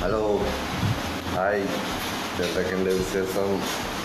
hello. Hi. The second level session